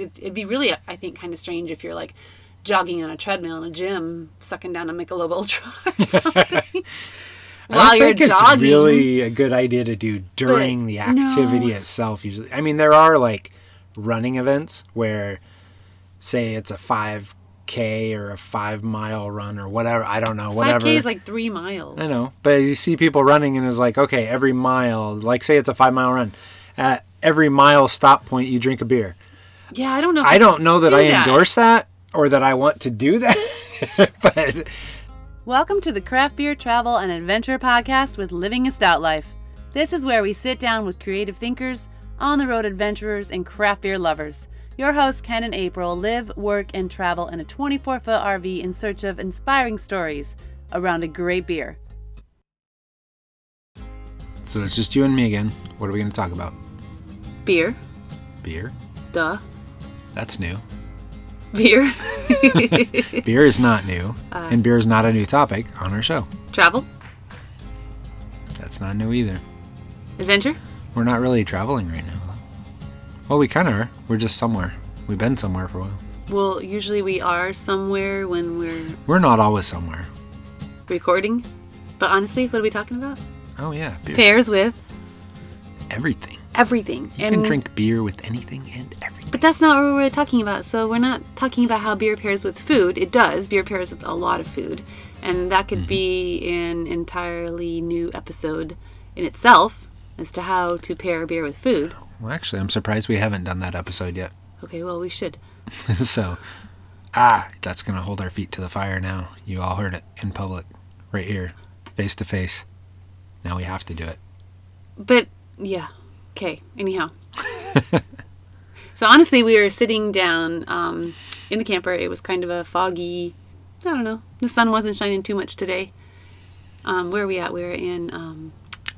it, it'd be really, I think, kind of strange if you're like jogging on a treadmill in a gym, sucking down a Michelob Ultra or something. While I don't think jogging. it's really a good idea to do during But the activity no. itself. Usually, I mean, there are like running events where, say, it's a five k or a five mile run or whatever. I don't know, whatever. 5K is like three miles. I know, but you see people running and it's like, okay, every mile, like say it's a five mile run, at every mile stop point you drink a beer. Yeah, I don't know. I don't know that do I that. endorse that or that I want to do that, but Welcome to the Craft Beer Travel and Adventure Podcast with Living a Stout Life. This is where we sit down with creative thinkers, on the road adventurers, and craft beer lovers. Your hosts, Ken and April, live, work, and travel in a 24 foot RV in search of inspiring stories around a great beer. so it's just you and me again. What are we going to talk about? Beer. Beer. Duh. That's new. Beer. Beer is not new, Uh. and beer is not a new topic on our show. travel. That's not new either. Adventure. We're not really traveling right now. Well, we kind of are. We're just somewhere. We've been somewhere for a while. Well, usually we are somewhere when we're We're not always somewhere. recording. But honestly, what are we talking about? Oh yeah, beer. Pairs with Everything. Everything. You can drink beer with anything and everything. But that's not what we're talking about. So we're not talking about how beer pairs with food. It does. Beer pairs with a lot of food. And that could be an entirely new episode in itself as to how to pair beer with food. Well, actually, I'm surprised we haven't done that episode yet. Okay, well, we should. so, ah, that's gonna hold our feet to the fire now. You all heard it in public, right here, face to face. Now we have to do it. But yeah. Okay, anyhow. so honestly, we were sitting down um, in the camper. It was kind of a foggy, I don't know. The sun wasn't shining too much today. Um, where are we at? We are in um,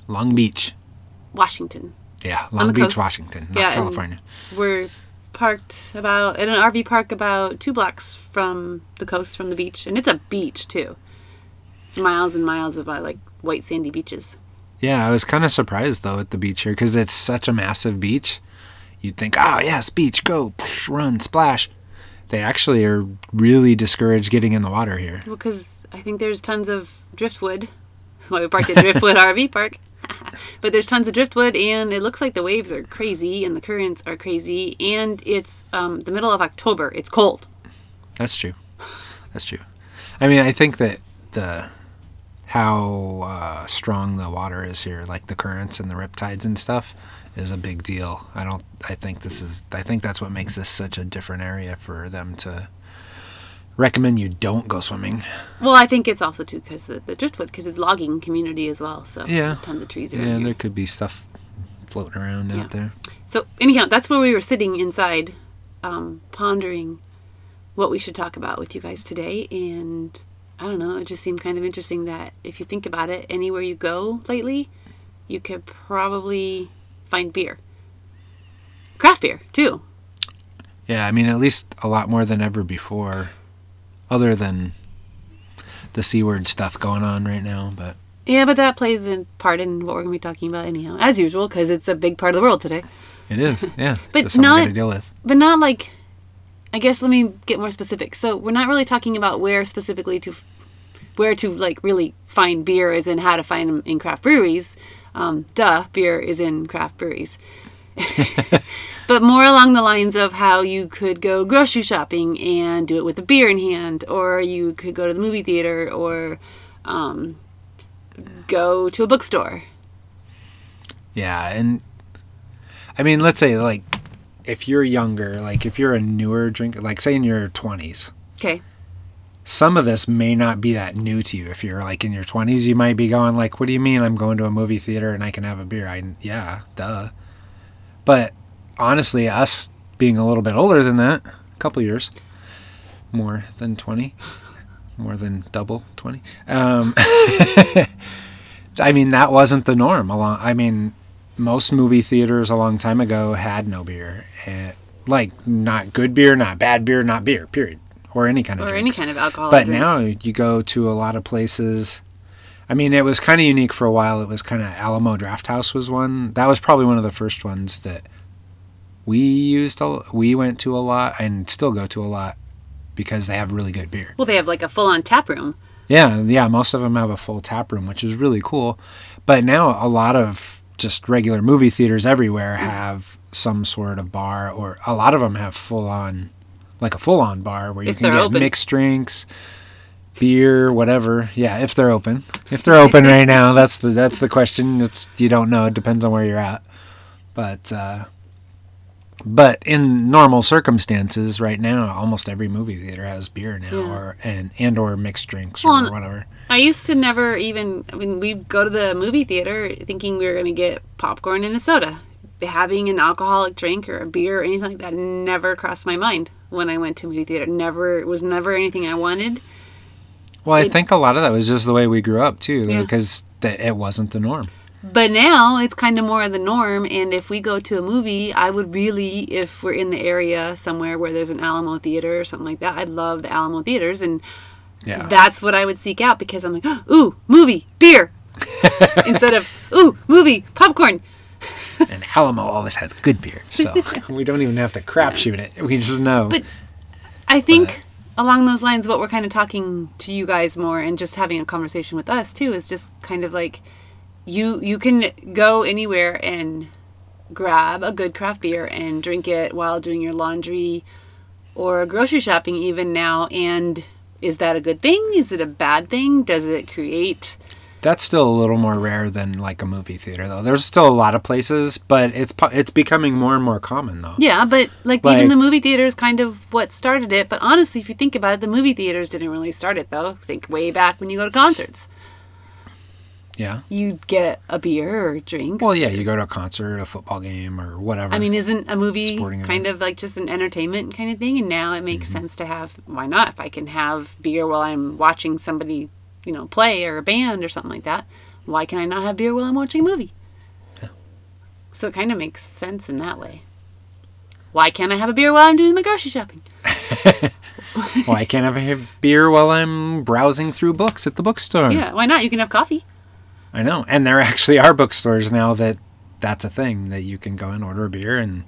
Long Beach. Washington. Yeah, Long Beach, coast. Washington, not Yeah, California. We're parked about in an RV park about two blocks from the coast, from the beach, and it's a beach too. It's miles and miles of uh, like white sandy beaches. Yeah, I was kind of surprised though at the beach here because it's such a massive beach. You'd think, oh yes, beach, go, run, splash. They actually are really discouraged getting in the water here. Well, because I think there's tons of driftwood. That's why we parked at Driftwood RV Park. but there's tons of driftwood, and it looks like the waves are crazy and the currents are crazy, and it's um, the middle of October. It's cold. That's true. That's true. I mean, I think that the how uh, strong the water is here, like the currents and the riptides and stuff, is a big deal. I don't. I think this is. I think that's what makes this such a different area for them to recommend you don't go swimming. Well, I think it's also too because the, the driftwood, because it's logging community as well. So Yeah. there's tons of trees around Yeah, here. there could be stuff floating around Yeah. out there. So anyhow, that's where we were sitting inside, um, pondering what we should talk about with you guys today. And I don't know, it just seemed kind of interesting that if you think about it, anywhere you go lately, you could probably find beer, craft beer too. Yeah, I mean, at least a lot more than ever before, other than the C word stuff going on right now. But Yeah, but that plays a part in what we're going to be talking about anyhow, as usual, because it's a big part of the world today. it is, yeah. But it's just something we not- deal with. but not like i guess let me get more specific so we're not really talking about where specifically to where to like really find beer as in how to find them in craft breweries. Um, duh beer is in craft breweries. But more along the lines of how you could go grocery shopping and do it with a beer in hand or you could go to the movie theater or um, go to a bookstore. Yeah, and I mean, let's say like if you're younger, like if you're a newer drinker, like say in your 20s, okay some of this may not be that new to you. If you're like in your 20s, you might be going like, "What do you mean I'm going to a movie theater and I can have a beer?" I yeah, duh. But honestly, us being a little bit older than that, a couple years more than 20, more than double 20. Um I mean, that wasn't the norm. Along, I mean, most movie theaters a long time ago had no beer, and like not good beer, not bad beer, not beer. Period, or any kind of or any drinks. kind of alcohol But drinks. now you go to a lot of places. I mean, it was kind of unique for a while. It was kind of Alamo Drafthouse was one. That was probably one of the first ones that we used a, we went to a lot and still go to a lot because they have really good beer. Well, they have like a full-on tap room. Yeah, yeah, most of them have a full tap room, which is really cool. But now a lot of just regular movie theaters everywhere mm. have some sort of bar or a lot of them have full on like a full on bar where you If can get open. mixed drinks, beer, whatever. Yeah, if they're open. If they're open right now, that's the that's the question. It's you don't know, it depends on where you're at. But uh but in normal circumstances right now almost every movie theater has beer now Yeah. or and and or mixed drinks Well, or whatever. I used to never even. I mean, we'd go to the movie theater thinking we were going to get popcorn and a soda. Having an alcoholic drink or a beer or anything like that never crossed my mind when I went to movie theater. Never it was never anything I wanted. Well, I think a lot of that was just the way we grew up too, Yeah. because it wasn't the norm. But now it's kind of more of the norm. And if we go to a movie, I would really, if we're in the area somewhere where there's an Alamo theater or something like that, I'd love the Alamo theaters. And Yeah. that's what I would seek out because I'm like, ooh, movie, beer. Instead of, ooh, movie, popcorn. and Alamo always has good beer, so we don't even have to crapshoot it. We just know. But I think along those lines, what we're kind of talking to you guys more and just having a conversation with us too is just kind of like you you can go anywhere and grab a good craft beer and drink it while doing your laundry or grocery shopping even now and is that a good thing is it a bad thing does it create That's still a little more rare than like a movie theater, though. There's still a lot of places, but it's it's becoming more and more common, though. yeah but like, Like- even the movie theater is kind of what started it but honestly if you think about it the movie theaters didn't really start it though think way back when you go to concerts Yeah. you get a beer or drinks. Well, yeah, you go to a concert, a football game, or whatever. I mean, isn't a movie Sporting kind event. of like just an entertainment kind of thing? And now it makes Mm-hmm. sense to have. Why not? If I can have beer while I'm watching somebody, you know, play or a band or something like that, why can I not have beer while I'm watching a movie? Yeah. So it kind of makes sense in that way. Why can't I have a beer while I'm doing my grocery shopping? I can't I have a beer while I'm browsing through books at the bookstore. Yeah, why not? You can have coffee. I know, and there actually are bookstores now that that's a thing that you can go and order a beer and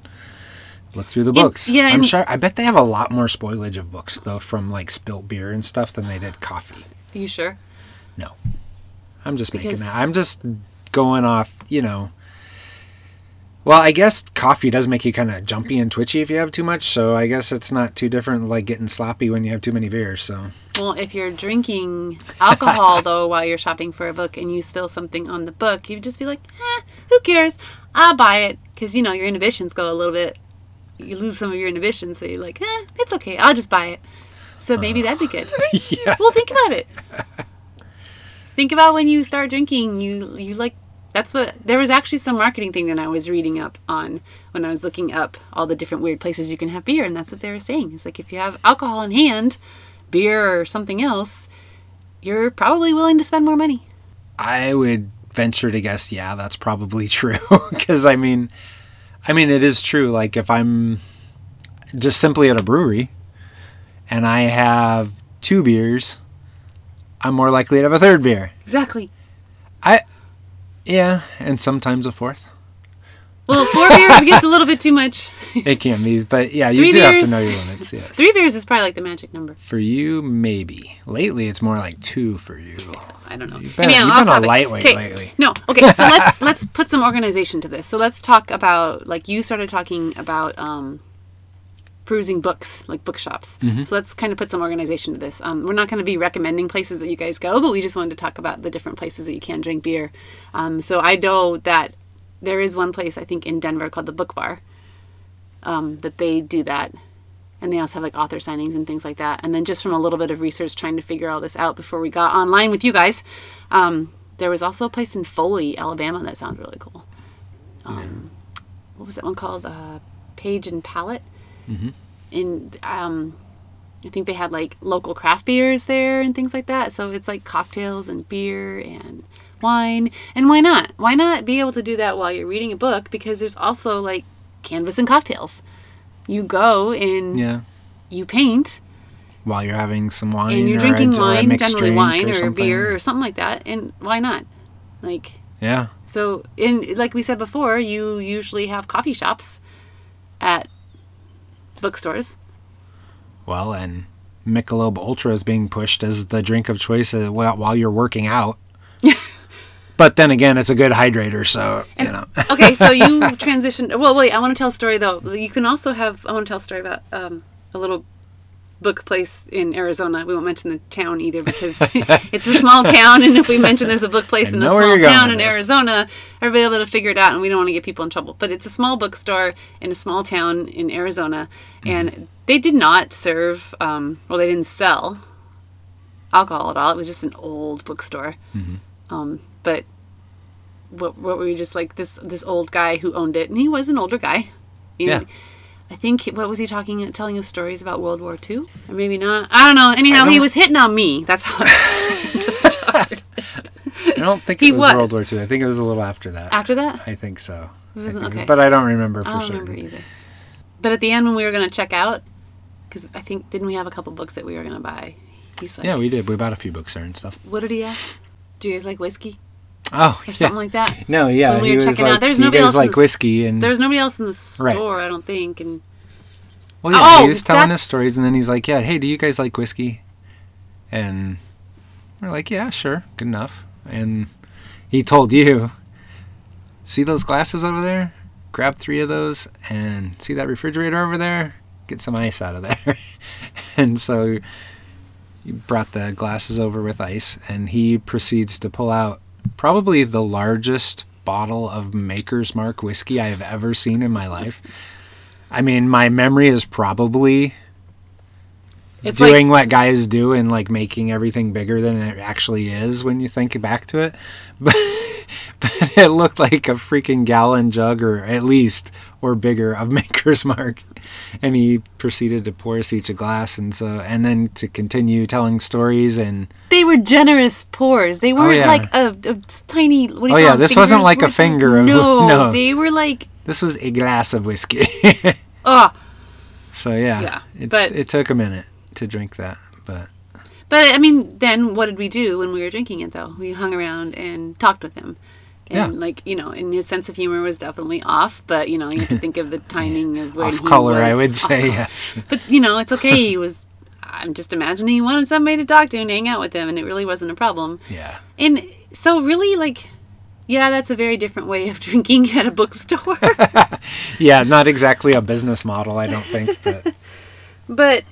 look through the books. yeah, I'm sure. I bet they have a lot more spoilage of books though from like spilt beer and stuff than they did coffee. Are you sure? No, I'm just making that. I'm just going off. You know. Well, I guess coffee does make you kind of jumpy and twitchy if you have too much. So I guess it's not too different like getting sloppy when you have too many beers. So Well, if you're drinking alcohol though while you're shopping for a book and you spill something on the book, you'd just be like, eh, who cares? I'll buy it because you know your inhibitions go a little bit. You lose some of your inhibitions, so you're like, eh, it's okay. I'll just buy it. So maybe that'd be good. yeah. well, think about it. Think about when you start drinking. You you like that's what there was actually some marketing thing that I was reading up on when I was looking up all the different weird places you can have beer, and that's what they were saying. It's like if you have alcohol in hand, beer or something else, you're probably willing to spend more money. I would venture to guess, yeah, that's probably true. Because I mean, I mean, it is true. Like if I'm just simply at a brewery and I have two beers, I'm more likely to have a third beer. Exactly. I, yeah, and sometimes a fourth. Well, four beers gets a little bit too much. It can be, but yeah, you Three do have to know your limits. Yes. Three beers is probably like the magic number. For you, maybe. Lately, it's more like two for you. I don't know. You've been- I mean, you've been a lightweight Okay, lately. No, okay. So let's let's put some organization to this. So let's talk about like you started talking about um, perusing books, like bookshops. Mm-hmm. So let's kind of put some organization to this. Um, we're not going to be recommending places that you guys go, but we just wanted to talk about the different places that you can drink beer. Um, so I know that there is one place I think in Denver called the Book Bar um, that they do that. And they also have like author signings and things like that. And then just from a little bit of research trying to figure all this out before we got online with you guys, um, there was also a place in Foley, Alabama that sounds really cool. Um, What was that one called? Uh, Page and Palette. Mm-hmm. And um, I think they had like local craft beers there and things like that. So it's like cocktails and beer and wine. And why not? Why not be able to do that while you're reading a book? Because there's also like canvas and cocktails. You go and Yeah. you paint While you're having some wine and you're or drinking a, wine, generally wine or, something. beer or something like that. And why not? Like, Yeah. so in like we said before, you usually have coffee shops at bookstores. Well, and Michelob Ultra is being pushed as the drink of choice uh, while while you're working out. but then again, it's a good hydrator, so you know. okay, so you transitioned. Well, wait. I want to tell a story though. You can also have. I want to tell a story about um, a little book place in Arizona. We won't mention the town either because it's a small town, and if we mention there's a book place in a small town in. Arizona, everybody will be able to figure it out, and we don't want to get people in trouble. But it's a small bookstore in a small town in Arizona, Mm-hmm. and they did not serve. Um, well, they didn't sell alcohol at all. It was just an old bookstore. Mm-hmm. Um, but what, what were you just like this this old guy who owned it, and he was an older guy. You Yeah. know, I think what was he talking, telling us stories about World War II, or maybe not. I don't know. Anyhow, he don't- was hitting on me. That's how it started. I don't think it was, was. World War II. I think it was a little after that. After that, I think so. I wasn't- think- okay. But I don't remember for sure. I don't certain. remember either. But at the end, when we were going to check out, because I think didn't we have a couple books that we were going to buy? He's like, Yeah, we did. We bought a few books there and stuff. what did he ask? Do you guys like whiskey Oh, or yeah. something like that? No, yeah. When we were checking out, there's nobody else like the whiskey and There's nobody else in the Right. store, I don't think, and Well, yeah, Oh, he was telling us stories, and then he's like, "Yeah, hey, do you guys like whiskey?" And we're like, "Yeah, sure, good enough." And he told you, "See those glasses over there? Grab three of those, and see that refrigerator over there? Get some ice out of there." and so he brought the glasses over with ice, and he proceeds to pull out probably the largest bottle of Maker's Mark whiskey I have ever seen in my life. I mean, my memory is probably it's doing like what guys do and like making everything bigger than it actually is when you think back to it. But, but it looked like a freaking gallon jug or at least or bigger of Maker's Mark. And he proceeded to pour us each a glass and so and then to continue telling stories and they were generous pours. They oh, weren't Oh, yeah. like a, a tiny. What do you Oh, yeah, this wasn't like a finger of- no, no. They were like this was a glass of whiskey. oh, so yeah. Yeah, it, but- it took a minute to drink that, but But I mean, then what did we do when we were drinking it? Though we hung around and talked with him, and Yeah. like you know, and his sense of humor was definitely off. But you know, you have to think of the timing of when off he color, I would say yes. But you know, it's okay. He was. I'm just imagining he wanted somebody to talk to and hang out with him, and it really wasn't a problem. Yeah. And so, really, like, yeah, that's a very different way of drinking at a bookstore. Yeah, not exactly a business model, I don't think, but but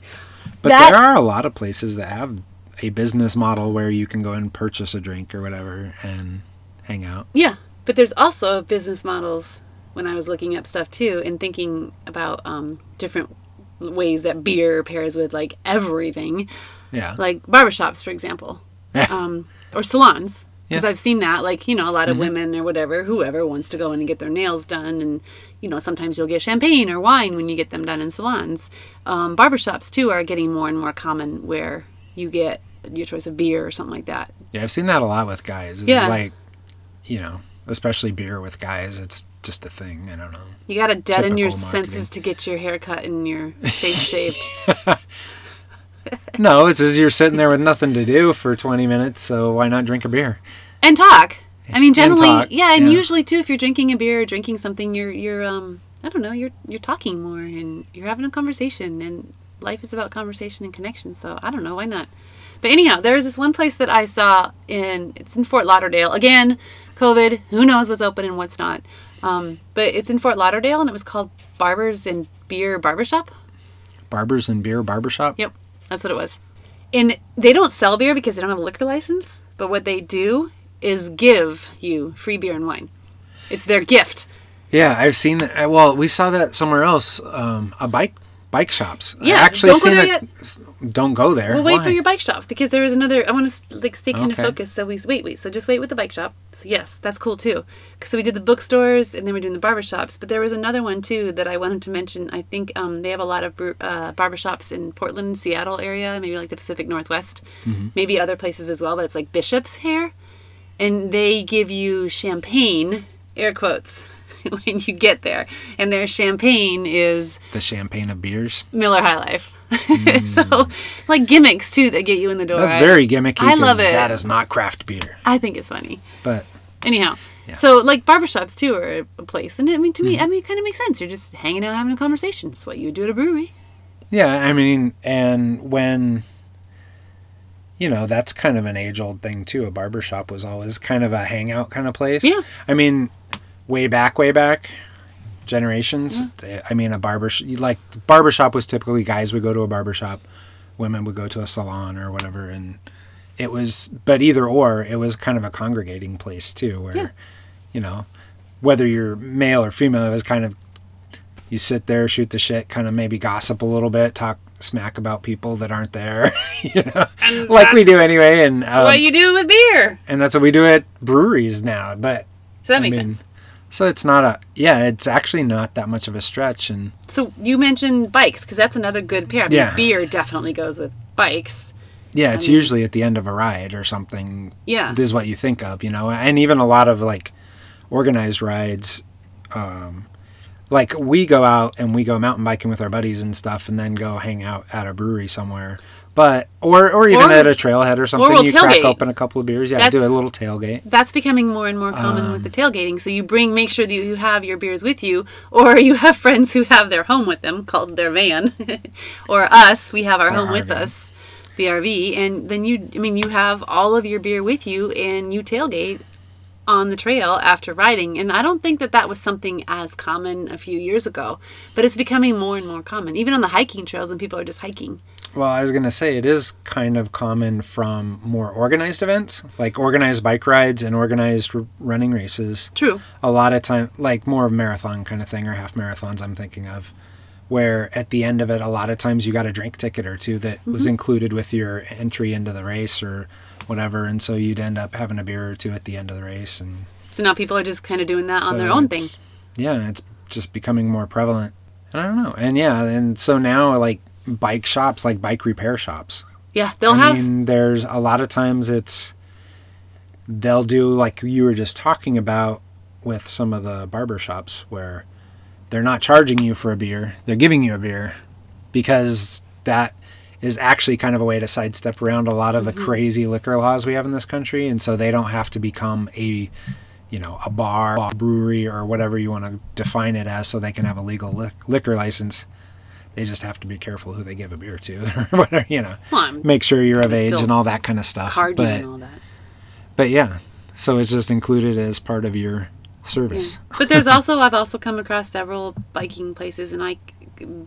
But That- there are a lot of places that have a business model where you can go and purchase a drink or whatever and hang out. Yeah, but there's also business models when I was looking up stuff too and thinking about um, different ways that beer pairs with like everything, Yeah. like barbershops, for example, Yeah. um, or salons. Because Yeah. I've seen that, like you know, a lot of women or whatever, whoever wants to go in and get their nails done, and you know, sometimes you'll get champagne or wine when you get them done in salons. Um, barbershops too are getting more and more common, where you get your choice of beer or something like that. yeah, I've seen that a lot with guys. It's Yeah. like, you know, especially beer with guys, it's just a thing. I don't know. You gotta deaden your marketing. senses to get your hair cut and your face shaved. No, it's as you're sitting there with nothing to do for 20 minutes, so why not drink a beer? and talk. I mean, generally, talk, yeah, and yeah. usually too, if you're drinking a beer or drinking something, you're you're um, I don't know, you're you're talking more and you're having a conversation, and life is about conversation and connection. So I don't know, why not? But anyhow, there was this one place that I saw in it's in Fort Lauderdale. Again, COVID, who knows what's open and what's not. Um, but it's in Fort Lauderdale, and it was called Barbers and Beer Barbershop. Barbers and beer barbershop? Yep, that's what it was. And they don't sell beer because they don't have a liquor license, but what they do is give you free beer and wine. It's their gift. Yeah, I've seen that. Well, we saw that somewhere else. Um, a bike bike shops. I Yeah, actually don't go seen there it. Don't go there. We'll wait Why? for your bike shop because there is another. I want to like stay kind Okay. of focused. So we wait, wait. So just wait with the bike shop. So yes, that's cool too. So we did the bookstores and then we're doing the barber shops. But there was another one too that I wanted to mention. I think um, they have a lot of uh, barber shops in Portland, Seattle area, maybe like the Pacific Northwest, Mm-hmm. maybe other places as well. But it's like Bishop's Hair, and they give you champagne, air quotes, when you get there, and their champagne is the champagne of beers. Miller High Life. so, like gimmicks too that get you in the door. That's very gimmicky. I love it. That is not craft beer. I think it's funny. But Anyhow, Yeah. So like barbershops too are a place, and I mean to me, Mm-hmm. I mean it kind of makes sense. You're just hanging out, having a conversation. It's what you would do at a brewery. Yeah, I mean, and when you know, that's kind of an age old thing too. A barbershop was always kind of a hangout kind of place. Yeah. I mean, way back, way back, generations. I mean, a barber like barbershop was typically guys would go to a barbershop, women would go to a salon or whatever, and it was. But either or, it was kind of a congregating place too, where Yeah. you know, whether you're male or female, it was kind of you sit there, shoot the shit, kind of maybe gossip a little bit, talk smack about people that aren't there, you know, like we do anyway, and um, what you do with beer. and that's what we do at breweries now. But So that I makes mean, sense. So it's not a yeah, it's actually not that much of a stretch, and So you mentioned bikes because that's another good pair. I mean, Yeah. beer definitely goes with bikes. yeah, it's mean- usually at the end of a ride or something. Yeah. this is what you think of, you know, and even a lot of like organized rides. Um, like we go out and we go mountain biking with our buddies and stuff, and then go hang out at a brewery somewhere. But or or even Or- at a trailhead or something, we'll you crack open a couple of beers. Yeah, do a little tailgate. That's becoming more and more common Um, with the tailgating. So you bring, make sure that you have your beers with you, or you have friends who have their home with them, called their van, or us, we have our Or home our with us, the RV, and then you, I mean, you have all of your beer with you, and you tailgate on the trail after riding. And I don't think that that was something as common a few years ago, but it's becoming more and more common, even on the hiking trails when people are just hiking. Well, I was gonna say it is kind of common from more organized events, like organized bike rides and organized r- running races. True. a lot of time like more of marathon kind of thing or half marathons i'm thinking of where at the end of it a lot of times you got a drink ticket or two that was mm-hmm. included with your entry into the race or whatever and so you'd end up having a beer or two at the end of the race and So now people are just kind of doing that on their own thing. yeah it's just becoming more prevalent and i don't know and yeah and so now like bike shops like bike repair shops. Yeah, they'll I have. mean, there's a lot of times it's they'll do like you were just talking about with some of the barber shops where they're not charging you for a beer, they're giving you a beer because that is actually kind of a way to sidestep around a lot of the mm-hmm. crazy liquor laws we have in this country. And so they don't have to become a you know a bar a brewery or whatever you want to define it as so they can have a legal li- liquor license they just have to be careful who they give a beer to or whatever you know Well, make sure you're of age and all that kind of stuff. card but and all that. but yeah, so it's just included as part of your service. But there's also I've also come across several biking places and I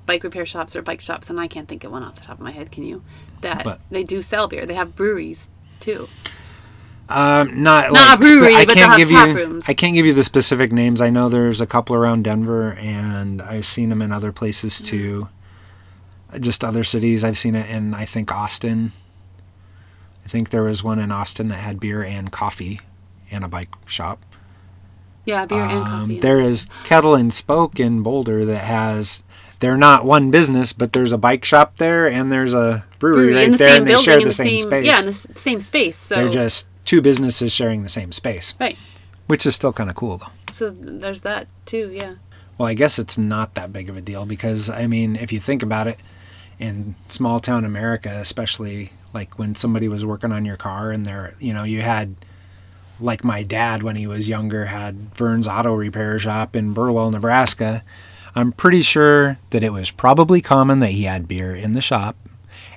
bike repair shops or bike shops and I can't think of one off the top of my head. Can you? That But- they do sell beer. They have breweries too. Um, not Not like a brewery, spe- I but can't give have you. tap rooms. I can't give you the specific names. I know there's a couple around Denver, and I've seen them in other places Mm. too. Just other cities. I've seen it in I think Austin. I think there was one in Austin that had beer and coffee, and a bike shop. Yeah, beer and Um, coffee. there is Kettle and Spoke in Boulder that has. They're not one business, but there's a bike shop there and there's a brewery, brewery right in the there, same and they building share in the same, space. Yeah, in the same space. So They're just two businesses sharing the same space, right. which is still kind of cool, though. So there's that too. Yeah. Well, I guess it's not that big of a deal because, I mean, if you think about it, in small town America, especially like when somebody was working on your car and there, you know, you had, like my dad when he was younger, had Vern's Auto Repair Shop in Burwell, Nebraska. I'm pretty sure that it was probably common that he had beer in the shop.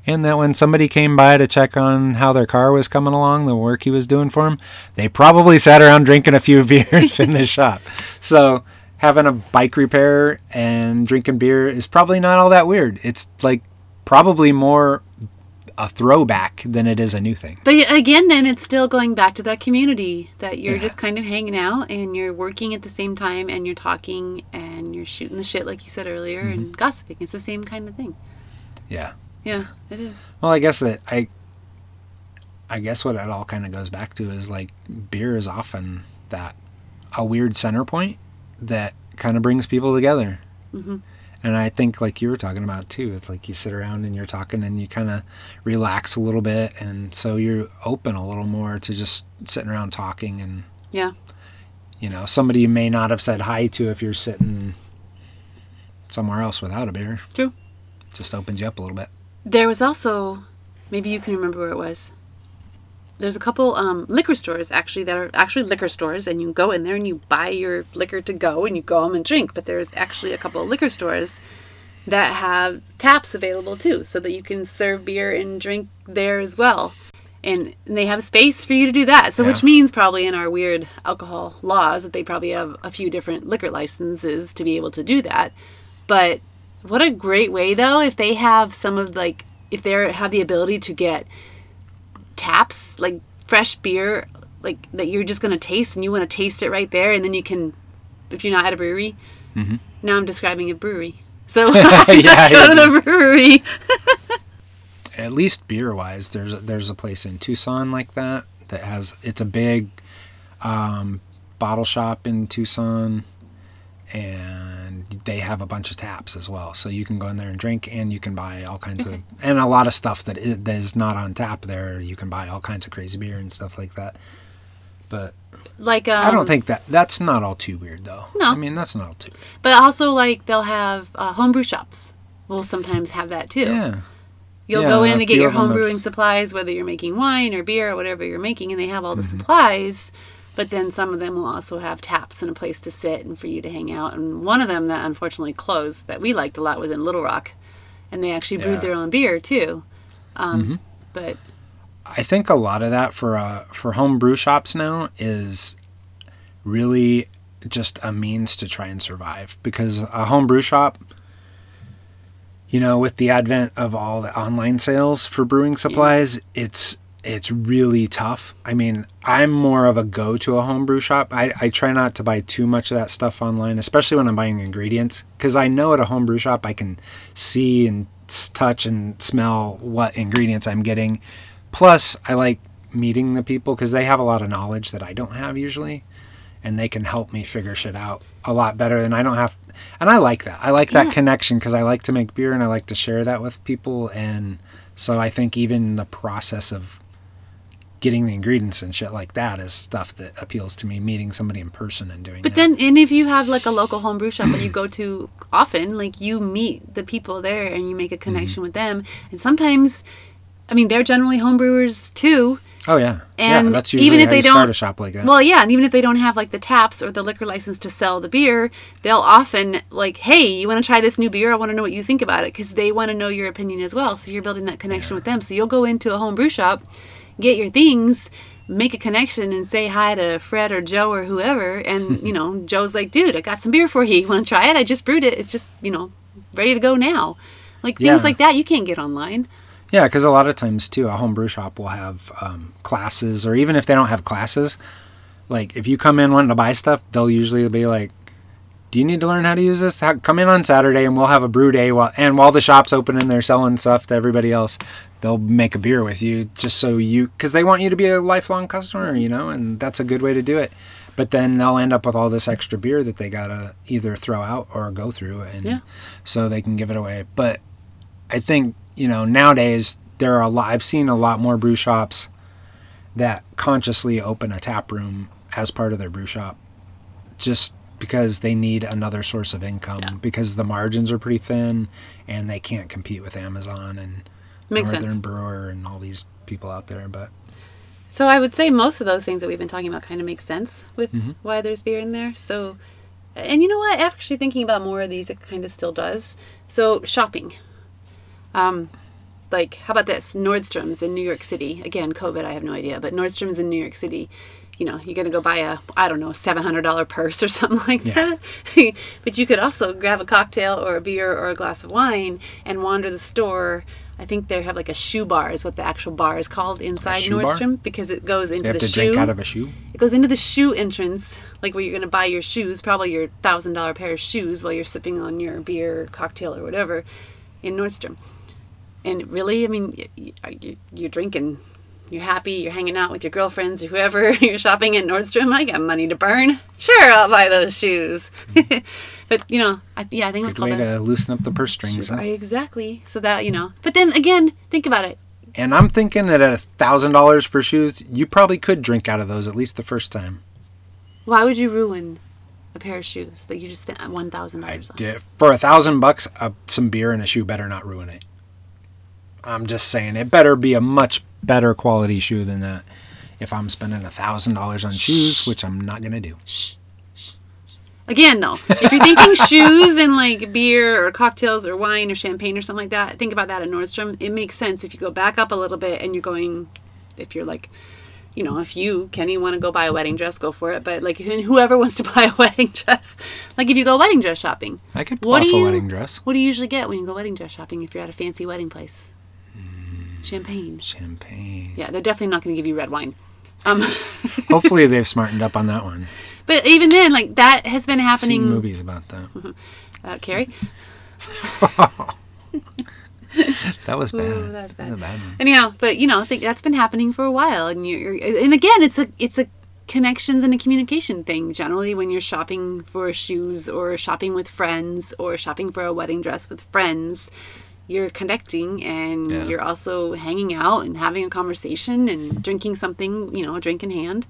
And that when somebody came by to check on how their car was coming along, the work he was doing for him, they probably sat around drinking a few beers in the shop. So having a bike repair and drinking beer is probably not all that weird. It's like probably more a throwback than it is a new thing. But again, then it's still going back to that community that you're Yeah. just kind of hanging out and you're working at the same time and you're talking and you're shooting the shit like you said earlier Mm-hmm. and gossiping. It's the same kind of thing. Yeah. Yeah, it is. Well, I guess that I I guess what it all kind of goes back to is like beer is often that a weird center point that kind of brings people together. Mhm. And I think like you were talking about too, it's like you sit around and you're talking and you kind of relax a little bit and so you're open a little more to just sitting around talking and Yeah. you know, somebody you may not have said hi to if you're sitting somewhere else without a beer. True. Just opens you up a little bit. There was also, maybe you can remember where it was. there's a couple um, liquor stores actually that are actually liquor stores, and you go in there and you buy your liquor to go, and you go home and drink. But there's actually a couple of liquor stores that have taps available too, so that you can serve beer and drink there as well. And they have space for you to do that. So, which means probably in our weird alcohol laws that they probably have a few different liquor licenses to be able to do that. But what a great way though if they have some of like if they have the ability to get taps like fresh beer like that you're just going to taste and you want to taste it right there and then you can if you're not at a brewery now i'm describing a brewery. So Mm-hmm. Yeah, go to the brewery. At least beer wise, there's a, there's a place in Tucson like that that has it's a big um, bottle shop in Tucson, and they have a bunch of taps as well. So you can go in there and drink, and you can buy all kinds of and a lot of stuff that is, that is not on tap there. You can buy all kinds of crazy beer and stuff like that. But like um, I don't think that that's not all too weird though. No. I mean that's not all too. Weird. but also like they'll have uh, homebrew shops will sometimes have that too Yeah. You'll Yeah, go in and get your of 'em home have- supplies, whether you're making wine or beer or whatever you're making, and they have all the Mm-hmm. supplies. But then some of them will also have taps and a place to sit and for you to hang out. And one of them that unfortunately closed that we liked a lot was in Little Rock, and they actually brewed Yeah. their own beer too. Um, Mm-hmm. But I think a lot of that for uh, for home brew shops now is really just a means to try and survive because a home brew shop you know with the advent of all the online sales for brewing supplies it's it's really tough i mean i'm more of a go to a homebrew shop I, I try not to buy too much of that stuff online especially when i'm buying ingredients because i know at a homebrew shop i can see and touch and smell what ingredients i'm getting plus i like meeting the people because they have a lot of knowledge that i don't have usually and they can help me figure shit out a lot better and I don't have and I like that. I like that Yeah. connection because I like to make beer and I like to share that with people and so I think even the process of getting the ingredients and shit like that is stuff that appeals to me meeting somebody in person and doing it. but that. then and if you have like a local homebrew shop that you go to often, like you meet the people there and you make a Mm-hmm. connection with them. And sometimes, I mean, they're generally homebrewers too. oh yeah. And yeah, that's usually even if they you don't- start a shop like that. Well, yeah, and even if they don't have like the taps or the liquor license to sell the beer, they'll often like, "Hey, you want to try this new beer? I want to know what you think about it," because they want to know your opinion as well. So you're building that connection with them. So you'll go into a homebrew shop, get your things, make a connection, and say hi to Fred or Joe or whoever. And you know, Joe's like, "Dude, I got some beer for you. You want to try it? I just brewed it. It's just you know, ready to go now." Like things Yeah. like that, you can't get online. Yeah, because a lot of times too, a homebrew shop will have um, classes, or even if they don't have classes, like if you come in wanting to buy stuff, they'll usually be like, "Do you need to learn how to use this? Ha- Come in on Saturday, and we'll have a brew day. While and while the shop's open and they're selling stuff to everybody else, they'll make a beer with you just so you, because they want you to be a lifelong customer, you know, and that's a good way to do it. But then they'll end up with all this extra beer that they gotta either throw out or go through, and Yeah. so they can give it away. But I think you know nowadays there are a lot. I've seen a lot more brew shops that consciously open a tap room as part of their brew shop, just because they need another source of income Yeah. because the margins are pretty thin and they can't compete with Amazon and Makes Northern sense. Brewer and all these people out there. But So I would say most of those things that we've been talking about kind of make sense with Mm-hmm. why there's beer in there. So, and you know what? Actually, thinking about more of these, it kind of still does. So shopping, um, like how about this? Nordstrom's in New York City. Again, COVID, I have no idea, but Nordstrom's in New York City. You know, you're gonna go buy a I don't know a seven hundred dollar purse or something like Yeah. that. but you could also grab a cocktail or a beer or a glass of wine and wander the store. I think they have like a shoe bar is what the actual bar is called inside shoe bar? Nordstrom because it goes you into have the to shoe. drink out of a shoe. It goes into the shoe entrance, like where you're going to buy your shoes, probably your thousand dollar pair of shoes while you're sipping on your beer, cocktail, or whatever in Nordstrom. And really, I mean, y- y- you- you're drinking, you're happy, you're hanging out with your girlfriends or whoever, you're shopping at Nordstrom. I got money to burn. Sure, I'll buy those shoes. but, you know, I, yeah, I think it's Good called way a to loosen up the purse strings. shoe huh? Exactly. So that, you know, but then again, think about it. And I'm thinking that at a thousand dollars for shoes, you probably could drink out of those at least the first time. Why would you ruin a pair of shoes that you just spent $1,000 on? did for a thousand bucks. Uh, some beer and a shoe better not ruin it. I'm just saying it better be a much better quality shoe than that. if I'm spending a thousand dollars on shoes, which I'm not gonna do. Again, though, if you're thinking shoes and like beer or cocktails or wine or champagne or something like that, think about that at Nordstrom. It makes sense if you go back up a little bit and you're going, if you're like, you know, if you, Kenny, want to go buy a wedding dress, go for it. But like, whoever wants to buy a wedding dress, like if you go wedding dress shopping, I could pull What off do a wedding dress. what do you usually get when you go wedding dress shopping if you're at a fancy wedding place? Champagne. Champagne. Yeah, they're definitely not going to give you red wine. Um, Hopefully they've smartened up on that one. but even then, like that has been Seen happening. movies about that. Uh, Carrie. That was bad. Ooh, that's That was a bad one. Anyhow, but you know, I think that's been happening for a while, and you're, you're and again, it's a it's a connections and a communication thing. Generally, when you're shopping for shoes or shopping with friends or shopping for a wedding dress with friends, you're connecting and Yeah. you're also hanging out and having a conversation and drinking something, you know, a drink in hand.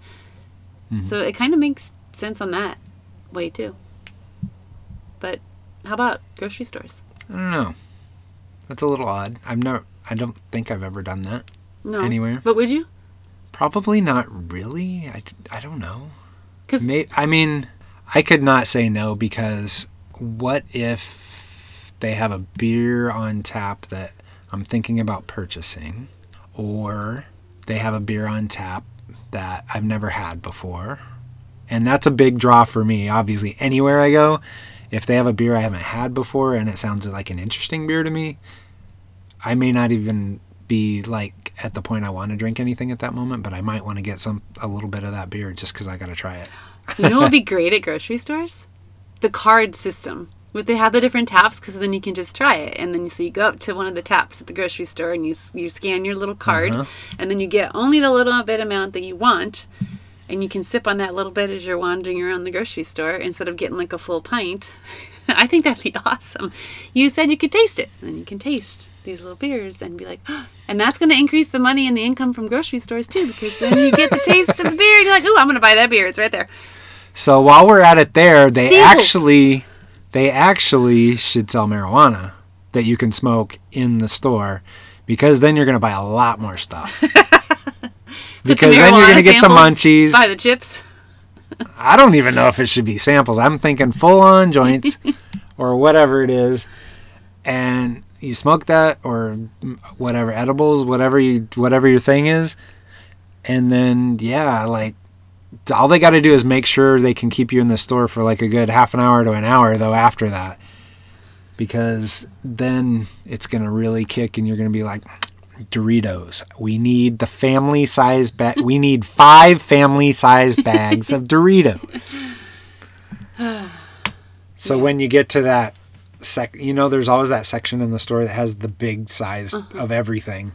Mm-hmm. So it kind of makes sense on that way too. But how about grocery stores? I don't know. That's a little odd. I've never. I don't think I've ever done that. No. Anywhere? But would you? Probably not really. I, I don't know. 'Cause- May, I mean, I could not say no because what if they have a beer on tap that I'm thinking about purchasing, or they have a beer on tap that I've never had before, and that's a big draw for me. Obviously, anywhere I go, if they have a beer I haven't had before and it sounds like an interesting beer to me, I may not even be like at the point I want to drink anything at that moment, but I might want to get some a little bit of that beer just because I got to try it. You know what would be great at grocery stores? The card system. Would they have the different taps? Because then you can just try it, and then so you go up to one of the taps at the grocery store and you you scan your little card, Uh-huh. and then you get only the little bit amount that you want, and you can sip on that little bit as you're wandering around the grocery store instead of getting like a full pint. I think that'd be awesome. You said you could taste it, and you can taste these little beers and be like, and that's going to increase the money and the income from grocery stores too, because then you get the taste of the beer, and you're like, oh, I'm going to buy that beer. It's right there. So while we're at it there, they actually they actually should sell marijuana that you can smoke in the store because then you're going to buy a lot more stuff. because then you're going to get the munchies. Buy the chips. I don't even know if it should be samples. I'm thinking full on joints or whatever it is. And you smoke that or whatever edibles, whatever you whatever your thing is. And then yeah, like all they got to do is make sure they can keep you in the store for like a good half an hour to an hour though after that. Because then it's going to really kick and you're going to be like Doritos. We need the family size bag. we need five family size bags of Doritos. So when you get to that sec, you know, there's always that section in the store that has the big size uh-huh. of everything.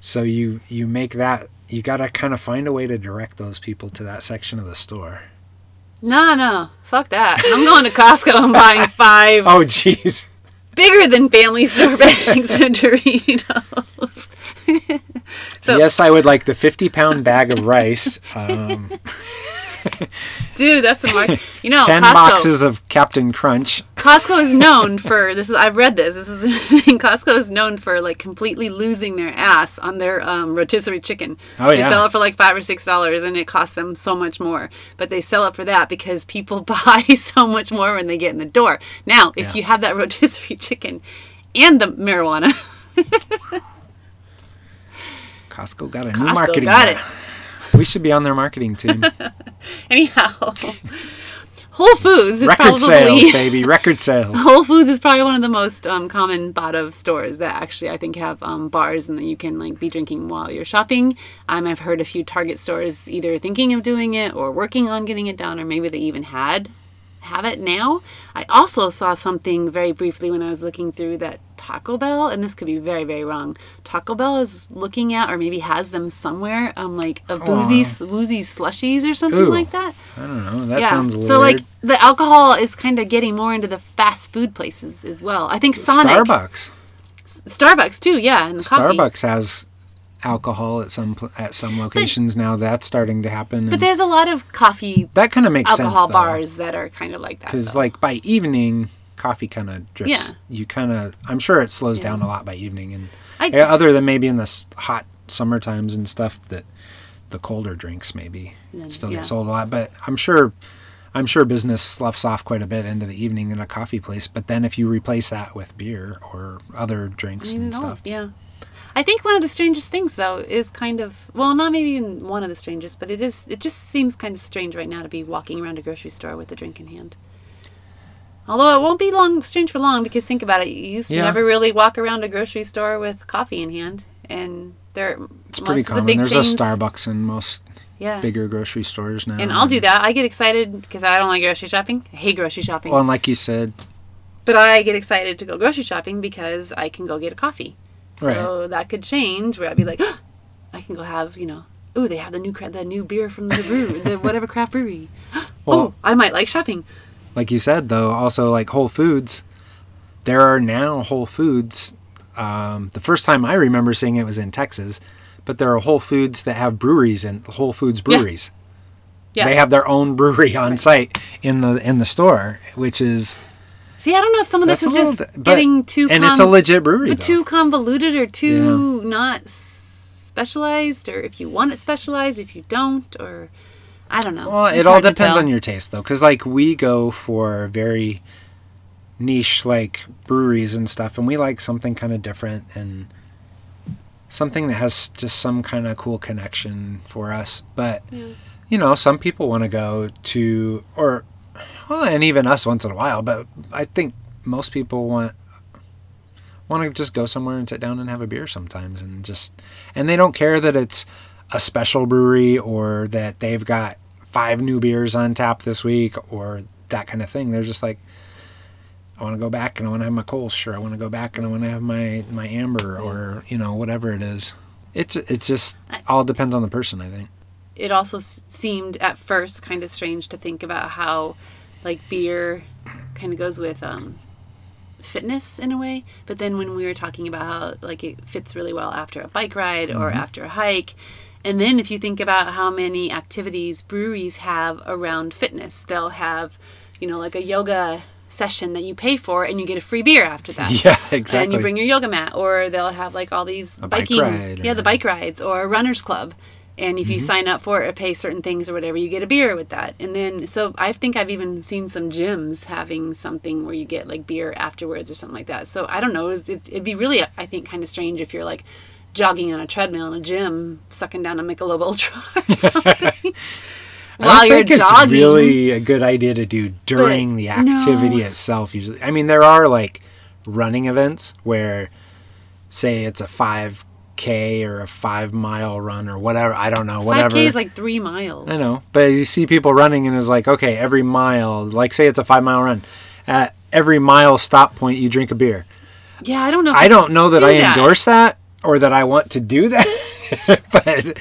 So you you make that you got to kind of find a way to direct those people to that section of the store. No, no. Fuck that. I'm going to Costco and buying five Oh jeez. bigger than family store bags of Doritos. so, yes, I would like the 50 pound bag of rice, um, dude, that's the mark. You know, 10 Costco. boxes of Captain Crunch. Costco is known for this. Is I've read this. This is the thing. Costco is known for like completely losing their ass on their um, rotisserie chicken. Oh, they yeah. sell it for like five or six dollars, and it costs them so much more. But they sell it for that because people buy so much more when they get in the door. Now, if Yeah. you have that rotisserie chicken and the marijuana, Costco got a new Costco marketing. got guy. We should be on their marketing team. anyhow, Whole Foods is Record probably sales, baby. Record sales. Whole Foods is probably one of the most um, common thought of stores that actually I think have um, bars and that you can like be drinking while you're shopping. Um, I've heard a few Target stores either thinking of doing it or working on getting it done, or maybe they even had have it now. I also saw something very briefly when I was looking through that Taco Bell, and this could be very very wrong. Taco Bell is looking at or maybe has them somewhere, um, like a boozy woozy slushies or something Ooh. like that I don't know. That sounds weird. so like the alcohol is kind of getting more into the fast food places as well. I think Sonic, Starbucks. Starbucks too, yeah, and the coffee. Starbucks has alcohol at some pl- at some locations now. That's starting to happen. But there's a lot of coffee that kind of makes alcohol sense bars that are kind of like that. because like by evening, coffee kind of drips. Yeah. You kind of. I'm sure it slows down a lot by evening, and I- eh, other than maybe in the hot summer times and stuff that the colder drinks maybe Then, still yeah. get sold a lot. But I'm sure I'm sure business sloughs off quite a bit into the evening in a coffee place. But then if you replace that with beer or other drinks and know, stuff, Yeah. I think one of the strangest things though is kind of well, not maybe even one of the strangest, but it is it just seems kind of strange right now to be walking around a grocery store with a drink in hand. Although it won't be long strange for long because think about it, you used to Yeah. never really walk around a grocery store with coffee in hand and there it's pretty of the common. big There's chains, a Starbucks in most Yeah. bigger grocery stores now. And I'll do that. I get excited because I don't like grocery shopping. I hate grocery shopping. Well, and like you said, But I get excited to go grocery shopping because I can go get a coffee. Right. So that could change where I'd be like, I can go have, you know, oh, they have the new cra- the new beer from the brewery, the whatever craft brewery. Well- oh, I might like shopping. Like you said though, also like Whole Foods, there are now Whole Foods. Um, the first time I remember seeing it was in Texas, but there are Whole Foods that have breweries and Whole Foods breweries. Yeah. They have their own brewery on site in the in the store, which is See, I don't know if some of this is just but- getting too and it's a legit brewery. too convoluted or too not specialized, or if you want it specialized, if you don't, or I don't know. Well, It's it all depends on your taste, though, because like we go for very niche like breweries and stuff, and we like something kind of different and something that has just some kind of cool connection for us. But Yeah. you know, some people want to go to or well, and even us once in a while. But I think most people want want to just go somewhere and sit down and have a beer sometimes, and just and they don't care that it's a special brewery or that they've got five new beers on tap this week or that kind of thing. They're just like, I want to go back and I want to have my Coors. Sure, I want to go back and I want to have my my Amber or you know whatever it is. It's it's just all depends on the person. I think. it also seemed at first kind of strange to think about how like beer kind of goes with um, fitness in a way but then when we were talking about how like it fits really well after a bike ride or after a hike and then if you think about how many activities breweries have around fitness they'll have you know like a yoga session that you pay for and you get a free beer after that Yeah, exactly. and you bring your yoga mat or they'll have like all these A bike biking ride yeah the bike rides or a runners club and if you Mm-hmm. sign up for it or pay certain things or whatever you get a beer with that and then so i think i've even seen some gyms having something where you get like beer afterwards or something like that so i don't know it'd be really i think kind of strange if you're like jogging on a treadmill in a gym sucking down a michelob ultra or something I while don't you're think jogging it's really a good idea to do during the no. activity itself. Usually, I mean, there are like running events where, say, it's a five k or a five mile run or whatever. I don't know, whatever. 5k is like three miles I know, but you see people running and it's like, okay, every mile, like say it's a five mile run, at every mile stop point, you drink a beer. yeah i don't know if I don't know that do I that. endorse that or that I want to do that, but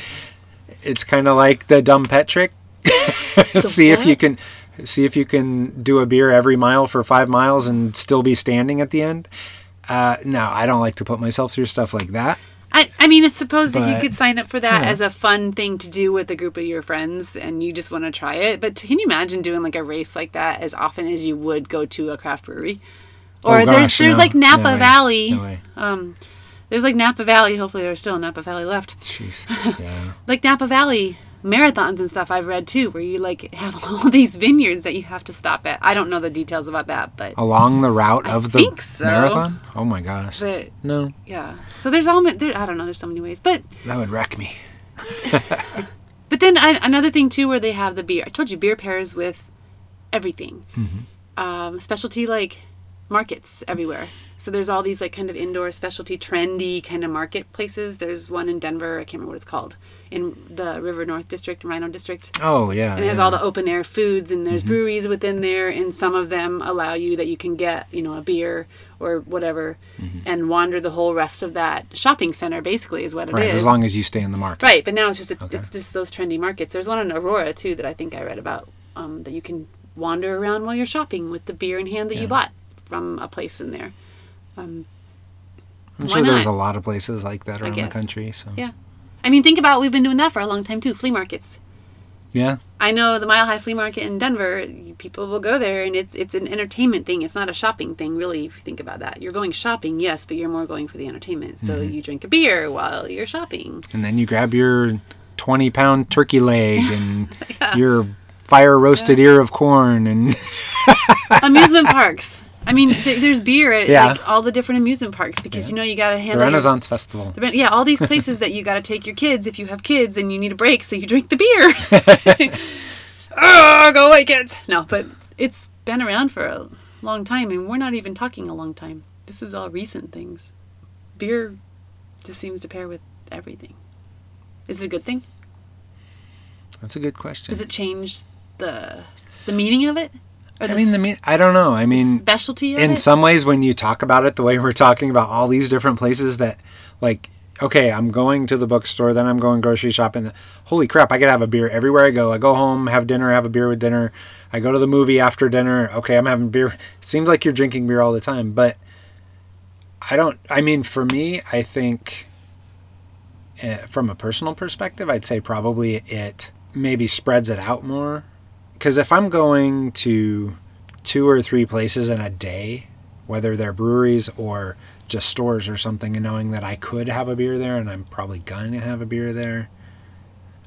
it's kind of like the dumb pet trick. see if you can see if you can do a beer every mile for five miles and still be standing at the end. Uh, no, I don't like to put myself through stuff like that. I, I mean, I suppose that you could sign up for that yeah. as a fun thing to do with a group of your friends and you just want to try it. But can you imagine doing like a race like that as often as you would go to a craft brewery? Or Oh, there's gosh, there's no. like Napa No. Valley. No. Um, there's like Napa Valley. Hopefully, there's still Napa Valley left. Jeez. Yeah. Like Napa Valley marathons and stuff I've read too, where you like have all these vineyards that you have to stop at. I don't know the details about that, but Along the route I of the think so. marathon? Oh my gosh. but No, yeah. So there's all there. I don't know. There's so many ways, but that would wreck me. But then I, another thing too, where they have the beer. I told you beer pairs with everything. Um, specialty like markets everywhere. So there's all these like kind of indoor specialty trendy kind of marketplaces. There's one in Denver. I can't remember what it's called. In the River North District, RiNo District. Oh yeah. And it has yeah. all the open air foods and there's breweries within there and some of them allow you that you can get, you know, a beer or whatever and wander the whole rest of that shopping center basically is what it is. right, as long as you stay in the market. Right, but now it's just a, Okay. it's just those trendy markets. There's one in Aurora too that I think I read about um, that you can wander around while you're shopping with the beer in hand that you bought from a place in there. Um, I'm sure there's a lot of places like that around the country. So yeah, I mean, think about we've been doing that for a long time too. Flea markets. yeah, I know the Mile High Flea Market in Denver. People will go there, and it's it's an entertainment thing. It's not a shopping thing, really. If you think about that, you're going shopping, yes, but you're more going for the entertainment. So Mm-hmm. you drink a beer while you're shopping. and then you grab your 20 pound turkey leg and your fire roasted ear of corn and amusement parks. I mean, th- there's beer at Yeah. like all the different amusement parks because you know you got to the handle your- Renaissance Festival. the yeah, all these places that you got to take your kids if you have kids and you need a break, so you drink the beer. oh, go away, kids! No, but it's been around for a long time, and we're not even talking a long time. This is all recent things. Beer just seems to pair with everything. Is it a good thing? That's a good question. Does it change the the meaning of it? I mean, the mean, I don't know. I mean, specialty in it? some ways when you talk about it the way we're talking about all these different places that like okay i'm going to the bookstore then i'm going grocery shopping holy crap i could have a beer everywhere i go. I go home have dinner have a beer with dinner. I go to the movie after dinner. Okay i'm having beer. It seems like you're drinking beer all the time but i don't i mean for me i think uh, from a personal perspective i'd say probably it maybe spreads it out more because if i'm going to two or three places in a day, whether they're breweries or just stores or something, and knowing that I could have a beer there and I'm probably going to have a beer there,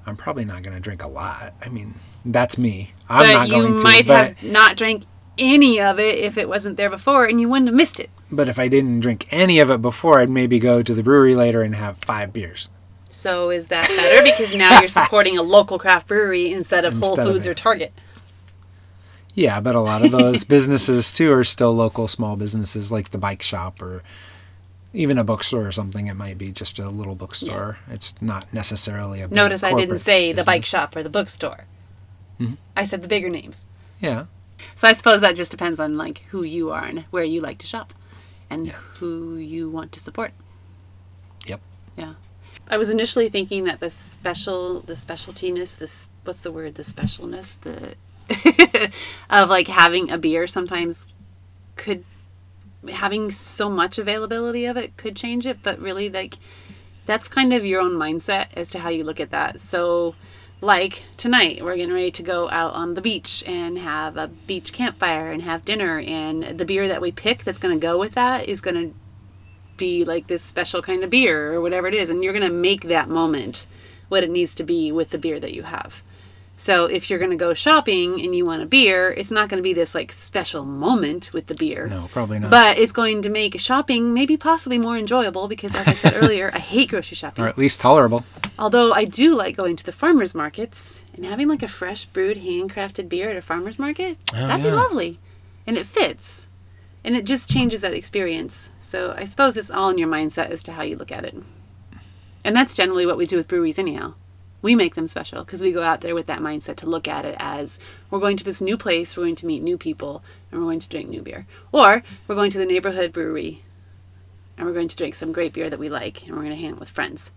I'm probably not going to drink a lot. I mean, that's me. I'm but not going to. You might have not drank any of it if it wasn't there before, and you wouldn't have missed it. but if I didn't drink any of it before, I'd maybe go to the brewery later and have five beers. So is that better because now you're supporting a local craft brewery instead of Whole Instead of Foods it. or Target? Yeah, but a lot of those businesses too are still local small businesses like the bike shop or even a bookstore or something. It might be just a little bookstore. It's not necessarily a big Notice I didn't say the bike shop or the bookstore. Mm-hmm. I said the bigger names. Yeah. So I suppose that just depends on like who you are and where you like to shop and who you want to support. Yep. Yeah. I was initially thinking that the special, the specialtiness, this what's the word, the specialness, the of like having a beer sometimes could having so much availability of it could change it, but really like that's kind of your own mindset as to how you look at that. So like tonight we're getting ready to go out on the beach and have a beach campfire and have dinner and the beer that we pick that's going to go with that is going to be like this special kind of beer or whatever it is and you're going to make that moment what it needs to be with the beer that you have so if you're going to go shopping and you want a beer it's not going to be this like special moment with the beer. No, probably not. but it's going to make shopping maybe possibly more enjoyable because as i said earlier i hate grocery shopping. Or at least tolerable. although i do like going to the farmers markets and having like a fresh brewed handcrafted beer at a farmers market. Oh, that'd yeah. be lovely. And it fits. And it just changes that experience. So i suppose it's all in your mindset as to how you look at it. And that's generally what we do with breweries anyhow we make them special because we go out there with that mindset to look at it as we're going to this new place we're going to meet new people and we're going to drink new beer or we're going to the neighborhood brewery and we're going to drink some great beer that we like and we're going to hang out with friends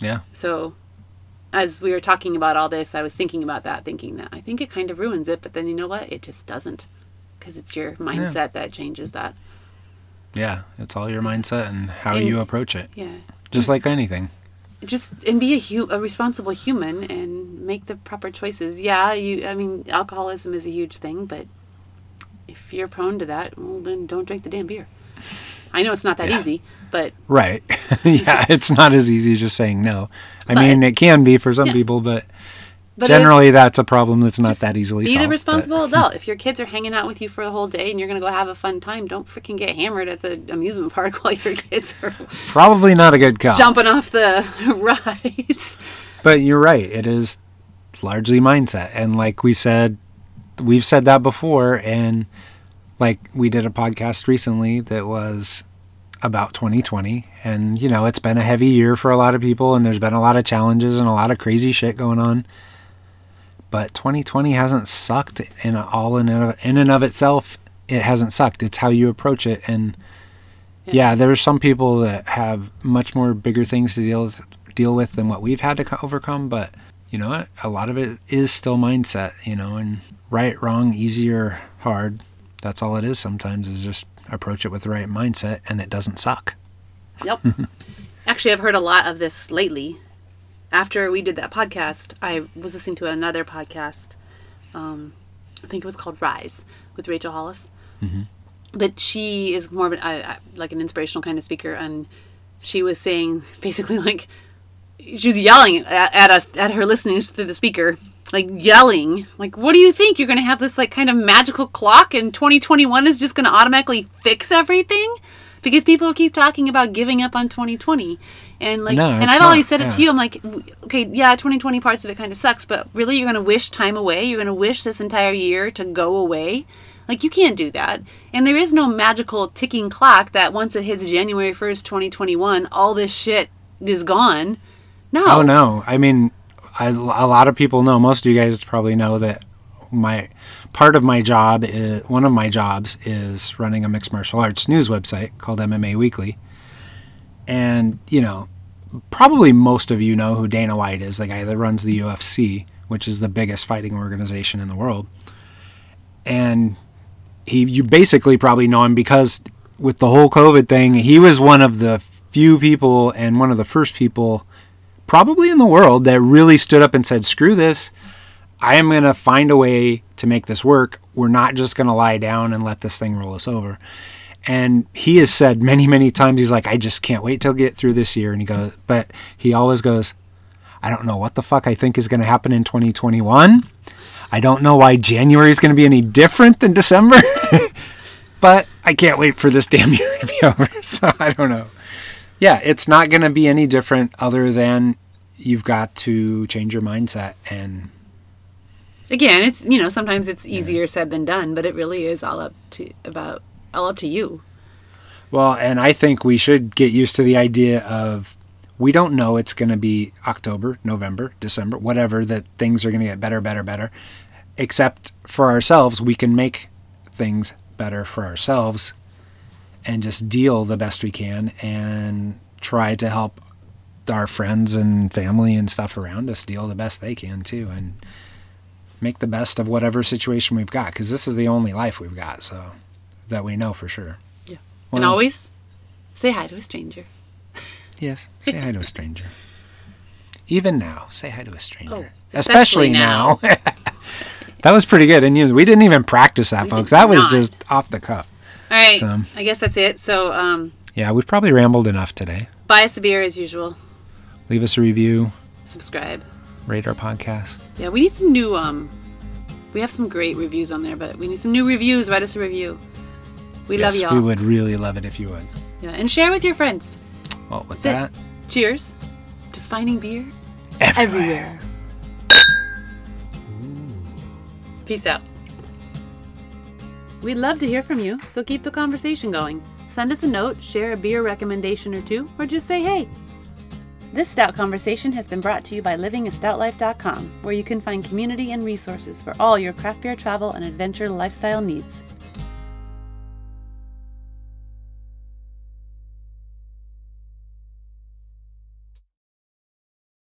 Yeah. so, as we were talking about all this, I was thinking about that, thinking that I think it kind of ruins it, but then you know what? It just doesn't. Because it's your mindset that changes that. Yeah. It's all your mindset and how And- you approach it. Yeah. Just like anything. Just and be a, hu- a responsible human and make the proper choices. Yeah, you. I mean, alcoholism is a huge thing, but if you're prone to that, well, then don't drink the damn beer. I know it's not that Yeah. easy, but Right. yeah, it's not as easy as just saying no. I But- mean, it can be for some Yeah. people, but, but if- generally that's a problem that's not that easily Be solved. Be the but- responsible adult. If your kids are hanging out with you for the whole day and you're going to go have a fun time, don't freaking get hammered at the amusement park while your kids are Probably not a good call. jumping off the rides. But you're right. It is largely mindset. And like we said, we've said that before. And like we did a podcast recently that was about 2020. And, you know, it's been a heavy year for a lot of people. And there's been a lot of challenges and a lot of crazy shit going on. But 2020 hasn't sucked in all in, and of- in and of itself. It hasn't sucked. It's how you approach it. And yeah, there's some people that have much more bigger things to deal with, deal with than what we've had to overcome. But you know what? A lot of it is still mindset. You know, and right, wrong, easy or hard. That's all it is. Sometimes is just approach it with the right mindset, and it doesn't suck. Yep. Actually, I've heard a lot of this lately. After we did that podcast, I was listening to another podcast. Um, I think it was called Rise with Rachel Hollis. But she is more of an, I, like an inspirational kind of speaker, and she was saying basically like she was yelling at, at us at her listening through the speaker like yelling like what do you think you're going to have this like kind of magical clock and 2021 is just going to automatically fix everything because people keep talking about giving up on 2020 and like No, and i've always not, said it to you i'm like okay yeah 2020 parts of it kind of sucks but really you're going to wish time away? You're going to wish this entire year to go away? Like you can't do that. And there is no magical ticking clock that once it hits january 1st 2021 all this shit is gone. No. Oh no! I mean, I, a lot of people know. Most of you guys probably know that my part of my job is one of my jobs is running a mixed martial arts news website called MMA Weekly, and you know, probably most of you know who Dana White is, the guy that runs the UFC, which is the biggest fighting organization in the world, and he you basically probably know him because with the whole COVID thing, he was one of the few people and one of the first people probably in the world that really stood up and said, screw this. I am going to find a way to make this work. We're not just going to lie down and let this thing roll us over. And he has said many, many times, he's like, I just can't wait till get through this year. And he goes, but he always goes, I don't know what the fuck I think is going to happen in 2021. I don't know why January is going to be any different than December, but I can't wait for this damn year to be over. So I don't know. Yeah, it's not going to be any different other than you've got to change your mindset and again it's you know sometimes it's easier said than done but it really is all up to about all up to you well, and I think we should get used to the idea of we don't know it's going to be October, November, December, whatever that things are going to get better, better, better. Except for ourselves, we can make things better for ourselves and just deal the best we can and try to help our friends and family and stuff around us deal the best they can too and make the best of whatever situation we've got because this is the only life we've got so that we know for sure. Yeah. And always say hi to a stranger. Yes say hi to a stranger. Even now say hi to a stranger. Oh, especially, especially now, that was pretty good. And you- we didn't even practice that We folks. that was just off the cuff. All right. So- i guess that's it. So um yeah we've probably rambled enough today. Buy us a beer as usual. Leave us a review. Subscribe. Rate our podcast. Yeah we need some new um we have some great reviews on there but we need some new reviews. Write us a review we yes love y'all We would really love it if you would yeah and share with your friends well what's that cheers to finding beer everywhere. everywhere Peace out. We'd love to hear from you, so keep the conversation going. Send us a note, share a beer recommendation or two, or just say hey. This Stout Conversation has been brought to you by livingastoutlife.com, where you can find community and resources for all your craft beer travel and adventure lifestyle needs.